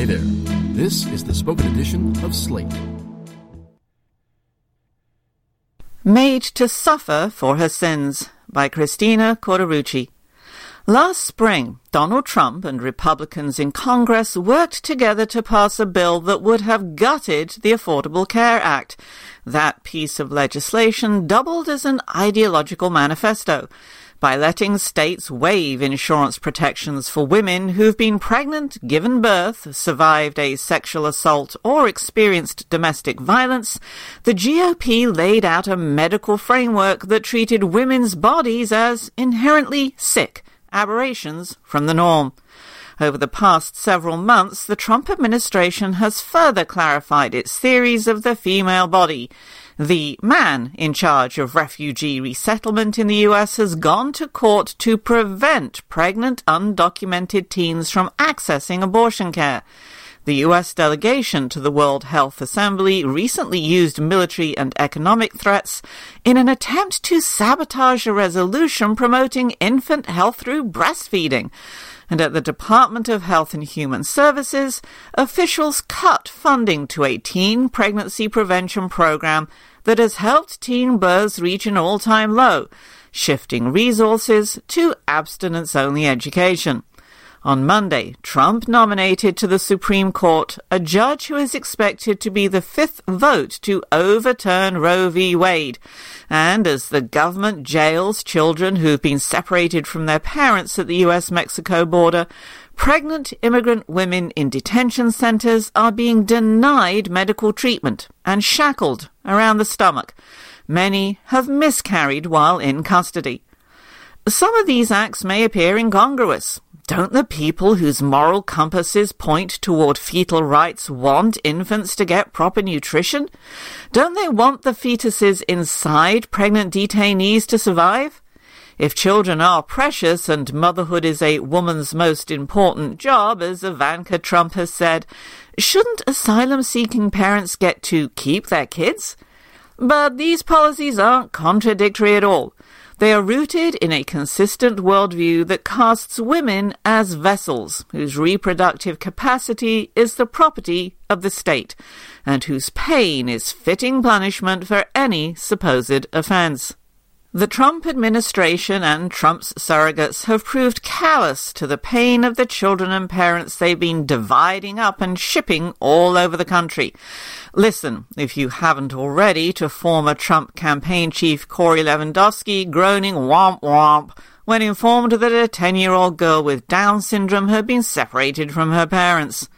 Hey there. This is the spoken edition of Slate. Made to Suffer for Her Sins by Christina Cauterucci. Last spring, Donald Trump and Republicans in Congress worked together to pass a bill that would have gutted the Affordable Care Act. That piece of legislation doubled as an ideological manifesto by letting states waive insurance protections for women who've been pregnant, given birth, survived a sexual assault, or experienced domestic violence, the GOP laid out a medical framework that treated women's bodies as inherently sick, aberrations from the norm. Over the past several months, the Trump administration has further clarified its theories of the female body. The man in charge of refugee resettlement in the US has gone to court to prevent pregnant undocumented teens from accessing abortion care. The US delegation to the World Health Assembly recently used military and economic threats in an attempt to sabotage a resolution promoting infant health through breastfeeding. And at the Department of Health and Human Services, officials cut funding to a teen pregnancy prevention program that has helped teen births reach an all-time low, shifting resources to abstinence-only education. On Monday, Trump nominated to the Supreme Court a judge who is expected to be the fifth vote to overturn Roe v. Wade. And as the government jails children who've been separated from their parents at the US Mexico border, pregnant immigrant women in detention centers are being denied medical treatment and shackled around the stomach. Many have miscarried while in custody. Some of these acts may appear incongruous. Don't the people whose moral compasses point toward fetal rights want infants to get proper nutrition? Don't they want the fetuses inside pregnant detainees to survive? If children are precious and motherhood is a woman's most important job, as Ivanka Trump has said, shouldn't asylum seeking parents get to keep their kids? But these policies aren't contradictory at all. They are rooted in a consistent worldview that casts women as vessels whose reproductive capacity is the property of the state, and whose pain is fitting punishment for any supposed offense. The Trump administration and Trump's surrogates have proved callous to the pain of the children and parents they've been dividing up and shipping all over the country. Listen, if you haven't already, to former Trump campaign chief Corey Lewandowski groaning womp womp when informed that a 10-year-old girl with Down syndrome had been separated from her parents.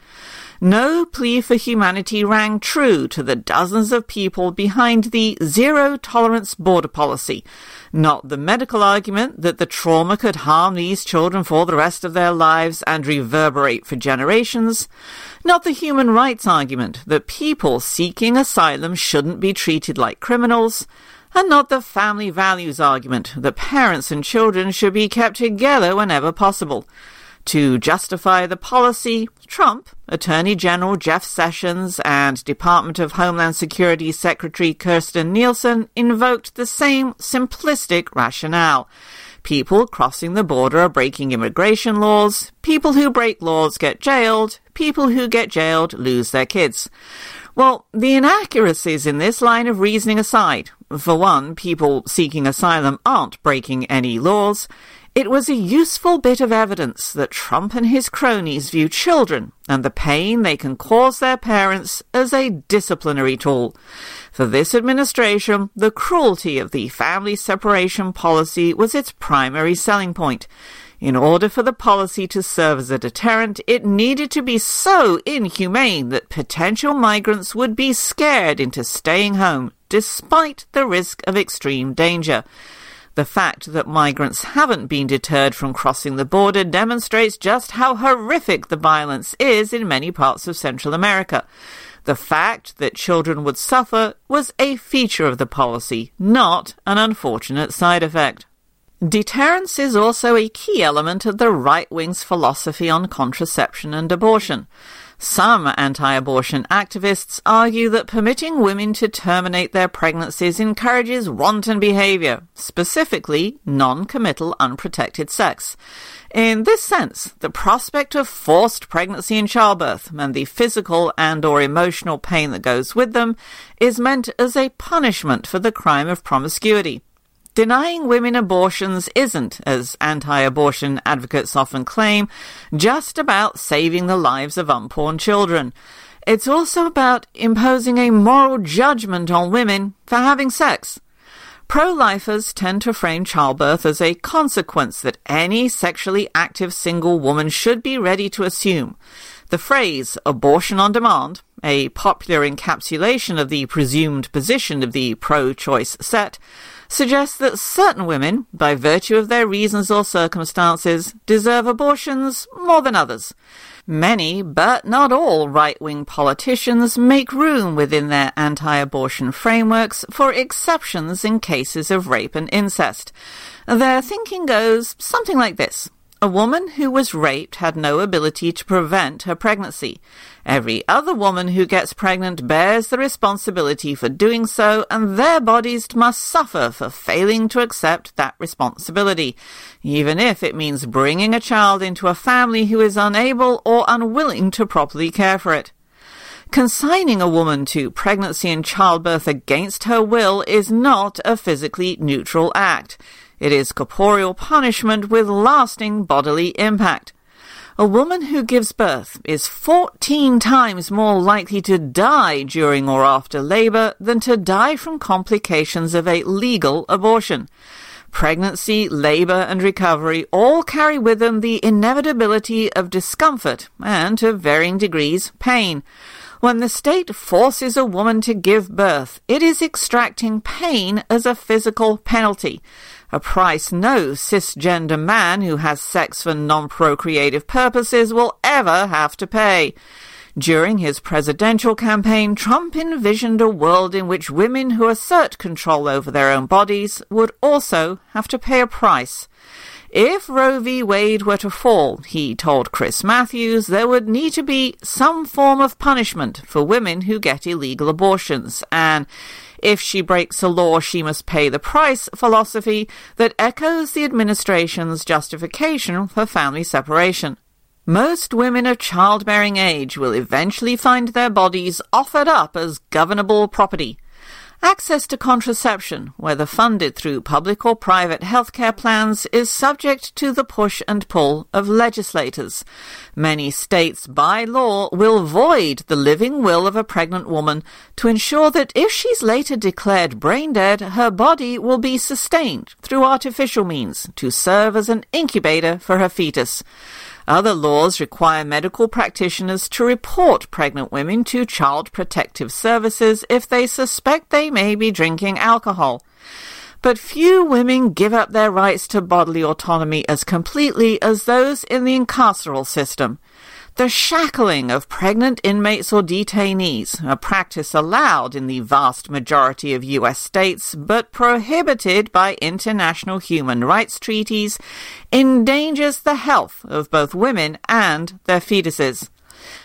No plea for humanity rang true to the dozens of people behind the zero tolerance border policy. Not the medical argument that the trauma could harm these children for the rest of their lives and reverberate for generations. Not the human rights argument that people seeking asylum shouldn't be treated like criminals and not the family values argument that parents and children should be kept together whenever possible. To justify the policy, Trump, Attorney General Jeff Sessions, and Department of Homeland Security Secretary Kirstjen Nielsen invoked the same simplistic rationale. People crossing the border are breaking immigration laws. People who break laws get jailed. People who get jailed lose their kids. Well, the inaccuracies in this line of reasoning aside, for one, people seeking asylum aren't breaking any laws. It was a useful bit of evidence that Trump and his cronies view children and the pain they can cause their parents as a disciplinary tool. For this administration, the cruelty of the family separation policy was its primary selling point. In order for the policy to serve as a deterrent, it needed to be so inhumane that potential migrants would be scared into staying home, despite the risk of extreme danger. The fact that migrants haven't been deterred from crossing the border demonstrates just how horrific the violence is in many parts of Central America. The fact that children would suffer was a feature of the policy, not an unfortunate side effect. Deterrence is also a key element of the right wing's philosophy on contraception and abortion. Some anti abortion activists argue that permitting women to terminate their pregnancies encourages wanton behavior, specifically non committal unprotected sex. In this sense, the prospect of forced pregnancy and childbirth and the physical and or emotional pain that goes with them is meant as a punishment for the crime of promiscuity. Denying women abortions isn't, as anti-abortion advocates often claim, just about saving the lives of unborn children. It's also about imposing a moral judgment on women for having sex. Pro-lifers tend to frame childbirth as a consequence that any sexually active single woman should be ready to assume. The phrase abortion on demand, a popular encapsulation of the presumed position of the pro-choice set, suggests that certain women, by virtue of their reasons or circumstances, deserve abortions more than others. Many, but not all, right-wing politicians make room within their anti-abortion frameworks for exceptions in cases of rape and incest. Their thinking goes something like this. A woman who was raped had no ability to prevent her pregnancy. Every other woman who gets pregnant bears the responsibility for doing so, and their bodies must suffer for failing to accept that responsibility, even if it means bringing a child into a family who is unable or unwilling to properly care for it. Consigning a woman to pregnancy and childbirth against her will is not a physically neutral act. It is corporeal punishment with lasting bodily impact. A woman who gives birth is 14 times more likely to die during or after labor than to die from complications of a legal abortion. Pregnancy, labor, and recovery all carry with them the inevitability of discomfort and, to varying degrees, pain. When the state forces a woman to give birth, it is extracting pain as a physical penalty a price no cisgender man who has sex for non-procreative purposes will ever have to pay. During his presidential campaign, Trump envisioned a world in which women who assert control over their own bodies would also have to pay a price. If Roe v. Wade were to fall, he told Chris Matthews, there would need to be some form of punishment for women who get illegal abortions, and if she breaks a law, she must pay the price philosophy that echoes the administration's justification for family separation. Most women of childbearing age will eventually find their bodies offered up as governable property. Access to contraception, whether funded through public or private healthcare plans, is subject to the push and pull of legislators. Many states, by law, will void the living will of a pregnant woman to ensure that if she's later declared brain dead, her body will be sustained through artificial means to serve as an incubator for her fetus. Other laws require medical practitioners to report pregnant women to Child Protective Services if they suspect they may be drinking alcohol. But few women give up their rights to bodily autonomy as completely as those in the incarceral system. The shackling of pregnant inmates or detainees, a practice allowed in the vast majority of U.S. states but prohibited by international human rights treaties, endangers the health of both women and their fetuses.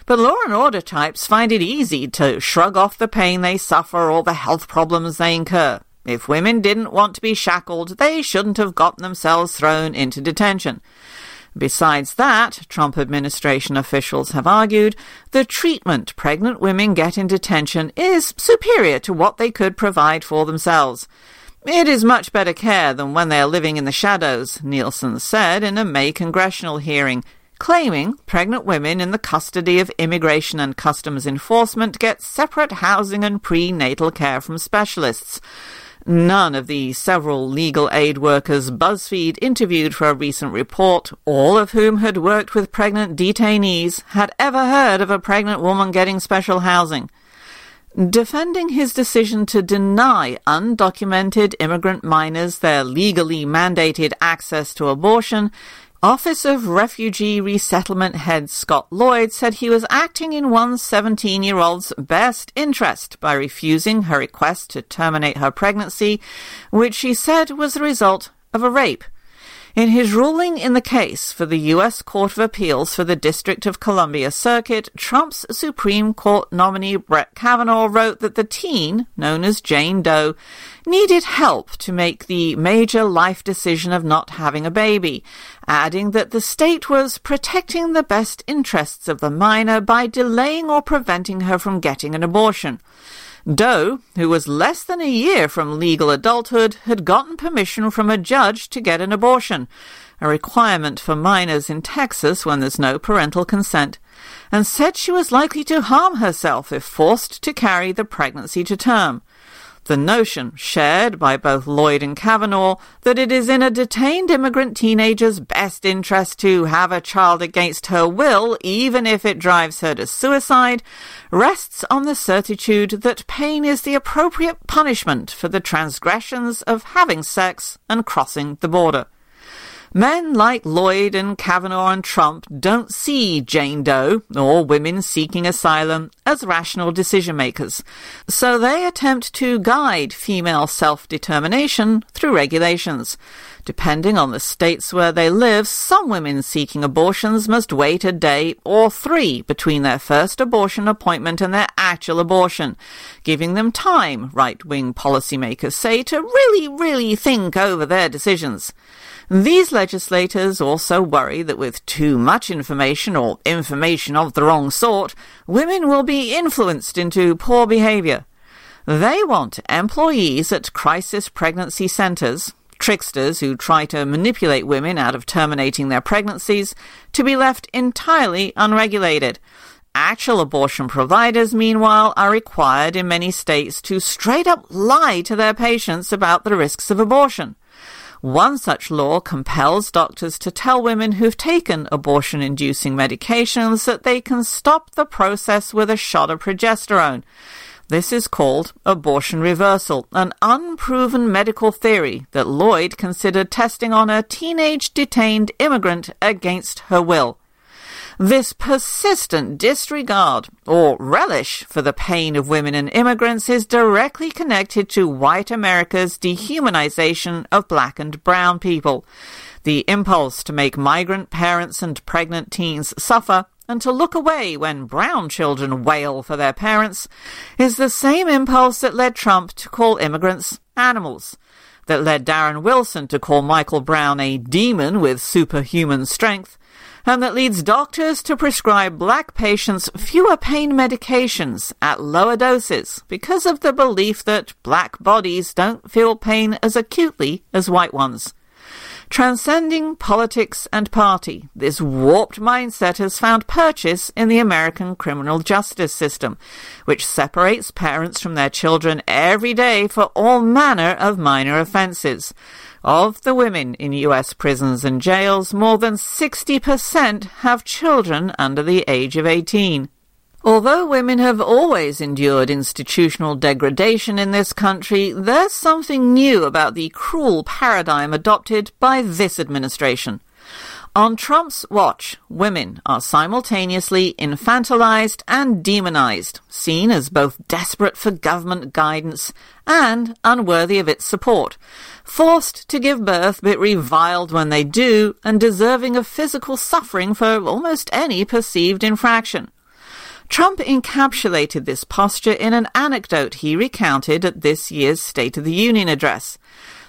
But law and order types find it easy to shrug off the pain they suffer or the health problems they incur. If women didn't want to be shackled, they shouldn't have gotten themselves thrown into detention. Besides that, Trump administration officials have argued, the treatment pregnant women get in detention is superior to what they could provide for themselves. It is much better care than when they are living in the shadows, Nielsen said in a May congressional hearing, claiming pregnant women in the custody of Immigration and Customs Enforcement get separate housing and prenatal care from specialists. None of the several legal aid workers BuzzFeed interviewed for a recent report, all of whom had worked with pregnant detainees, had ever heard of a pregnant woman getting special housing. Defending his decision to deny undocumented immigrant minors their legally mandated access to abortion, Office of Refugee Resettlement head Scott Lloyd said he was acting in one 17 year old's best interest by refusing her request to terminate her pregnancy, which she said was the result of a rape. In his ruling in the case for the U.S. Court of Appeals for the District of Columbia Circuit, Trump's Supreme Court nominee Brett Kavanaugh wrote that the teen, known as Jane Doe, needed help to make the major life decision of not having a baby, adding that the state was protecting the best interests of the minor by delaying or preventing her from getting an abortion. Doe, who was less than a year from legal adulthood, had gotten permission from a judge to get an abortion, a requirement for minors in Texas when there's no parental consent, and said she was likely to harm herself if forced to carry the pregnancy to term the notion, shared by both Lloyd and Kavanaugh, that it is in a detained immigrant teenager's best interest to have a child against her will, even if it drives her to suicide, rests on the certitude that pain is the appropriate punishment for the transgressions of having sex and crossing the border. Men like Lloyd and Kavanaugh and Trump don't see Jane Doe or women seeking asylum as rational decision makers, so they attempt to guide female self-determination through regulations. Depending on the states where they live, some women seeking abortions must wait a day or three between their first abortion appointment and their actual abortion, giving them time, right-wing policymakers say, to really, really think over their decisions. These legislators also worry that with too much information or information of the wrong sort, women will be influenced into poor behavior. They want employees at crisis pregnancy centers, tricksters who try to manipulate women out of terminating their pregnancies, to be left entirely unregulated. Actual abortion providers, meanwhile, are required in many states to straight up lie to their patients about the risks of abortion. One such law compels doctors to tell women who've taken abortion inducing medications that they can stop the process with a shot of progesterone. This is called abortion reversal, an unproven medical theory that Lloyd considered testing on a teenage detained immigrant against her will. This persistent disregard or relish for the pain of women and immigrants is directly connected to white America's dehumanization of black and brown people. The impulse to make migrant parents and pregnant teens suffer and to look away when brown children wail for their parents is the same impulse that led Trump to call immigrants animals, that led Darren Wilson to call Michael Brown a demon with superhuman strength, and that leads doctors to prescribe black patients fewer pain medications at lower doses because of the belief that black bodies don't feel pain as acutely as white ones. Transcending politics and party, this warped mindset has found purchase in the American criminal justice system, which separates parents from their children every day for all manner of minor offences. Of the women in US prisons and jails, more than 60% have children under the age of 18. Although women have always endured institutional degradation in this country, there's something new about the cruel paradigm adopted by this administration. On Trump's watch, women are simultaneously infantilized and demonized, seen as both desperate for government guidance and unworthy of its support, forced to give birth but reviled when they do, and deserving of physical suffering for almost any perceived infraction. Trump encapsulated this posture in an anecdote he recounted at this year's State of the Union address.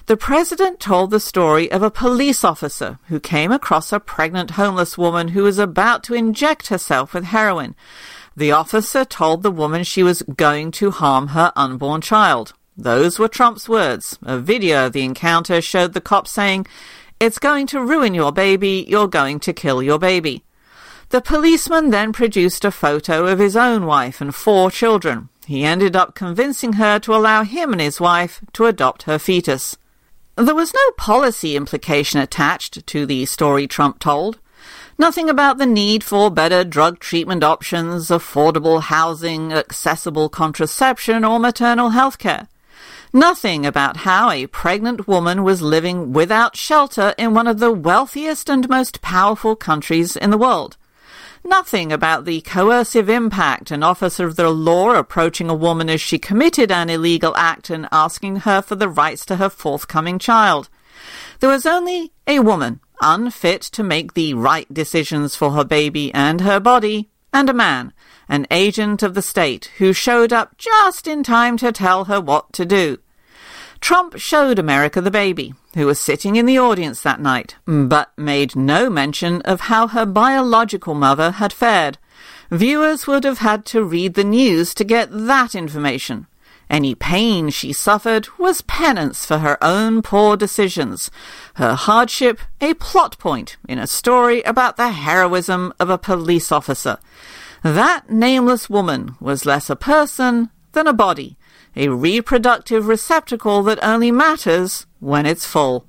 The president told the story of a police officer who came across a pregnant homeless woman who was about to inject herself with heroin. The officer told the woman she was going to harm her unborn child. Those were Trump's words. A video of the encounter showed the cop saying, It's going to ruin your baby, you're going to kill your baby. The policeman then produced a photo of his own wife and four children. He ended up convincing her to allow him and his wife to adopt her fetus. There was no policy implication attached to the story Trump told. Nothing about the need for better drug treatment options, affordable housing, accessible contraception, or maternal health care. Nothing about how a pregnant woman was living without shelter in one of the wealthiest and most powerful countries in the world. Nothing about the coercive impact an officer of the law approaching a woman as she committed an illegal act and asking her for the rights to her forthcoming child. There was only a woman unfit to make the right decisions for her baby and her body, and a man, an agent of the state, who showed up just in time to tell her what to do. Trump showed America the baby, who was sitting in the audience that night, but made no mention of how her biological mother had fared. Viewers would have had to read the news to get that information. Any pain she suffered was penance for her own poor decisions, her hardship a plot point in a story about the heroism of a police officer. That nameless woman was less a person than a body, a reproductive receptacle that only matters when it's full.